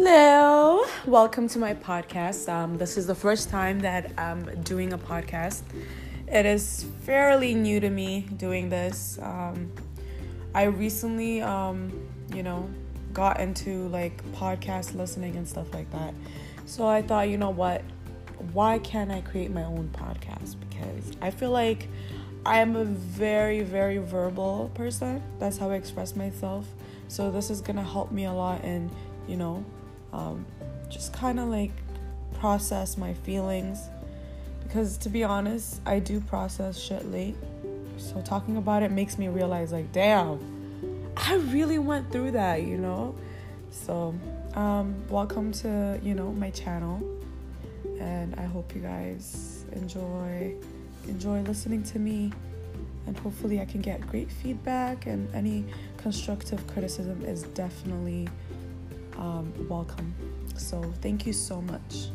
Hello, welcome to my podcast. Um, this is the first time that I'm doing a podcast. It is fairly new to me doing this. Um, I recently, um, you know, got into like podcast listening and stuff like that. So I thought, you know what? Why can't I create my own podcast? Because I feel like I am a very, very verbal person. That's how I express myself. So this is gonna help me a lot in, you know, um, just kind of like process my feelings. Because to be honest, I do process shit late. So talking about it makes me realize, like, damn, I really went through that, you know? So, um, welcome to, you know, my channel. And I hope you guys enjoy enjoy listening to me and hopefully I can get great feedback and any constructive criticism is definitely um, welcome. So, thank you so much.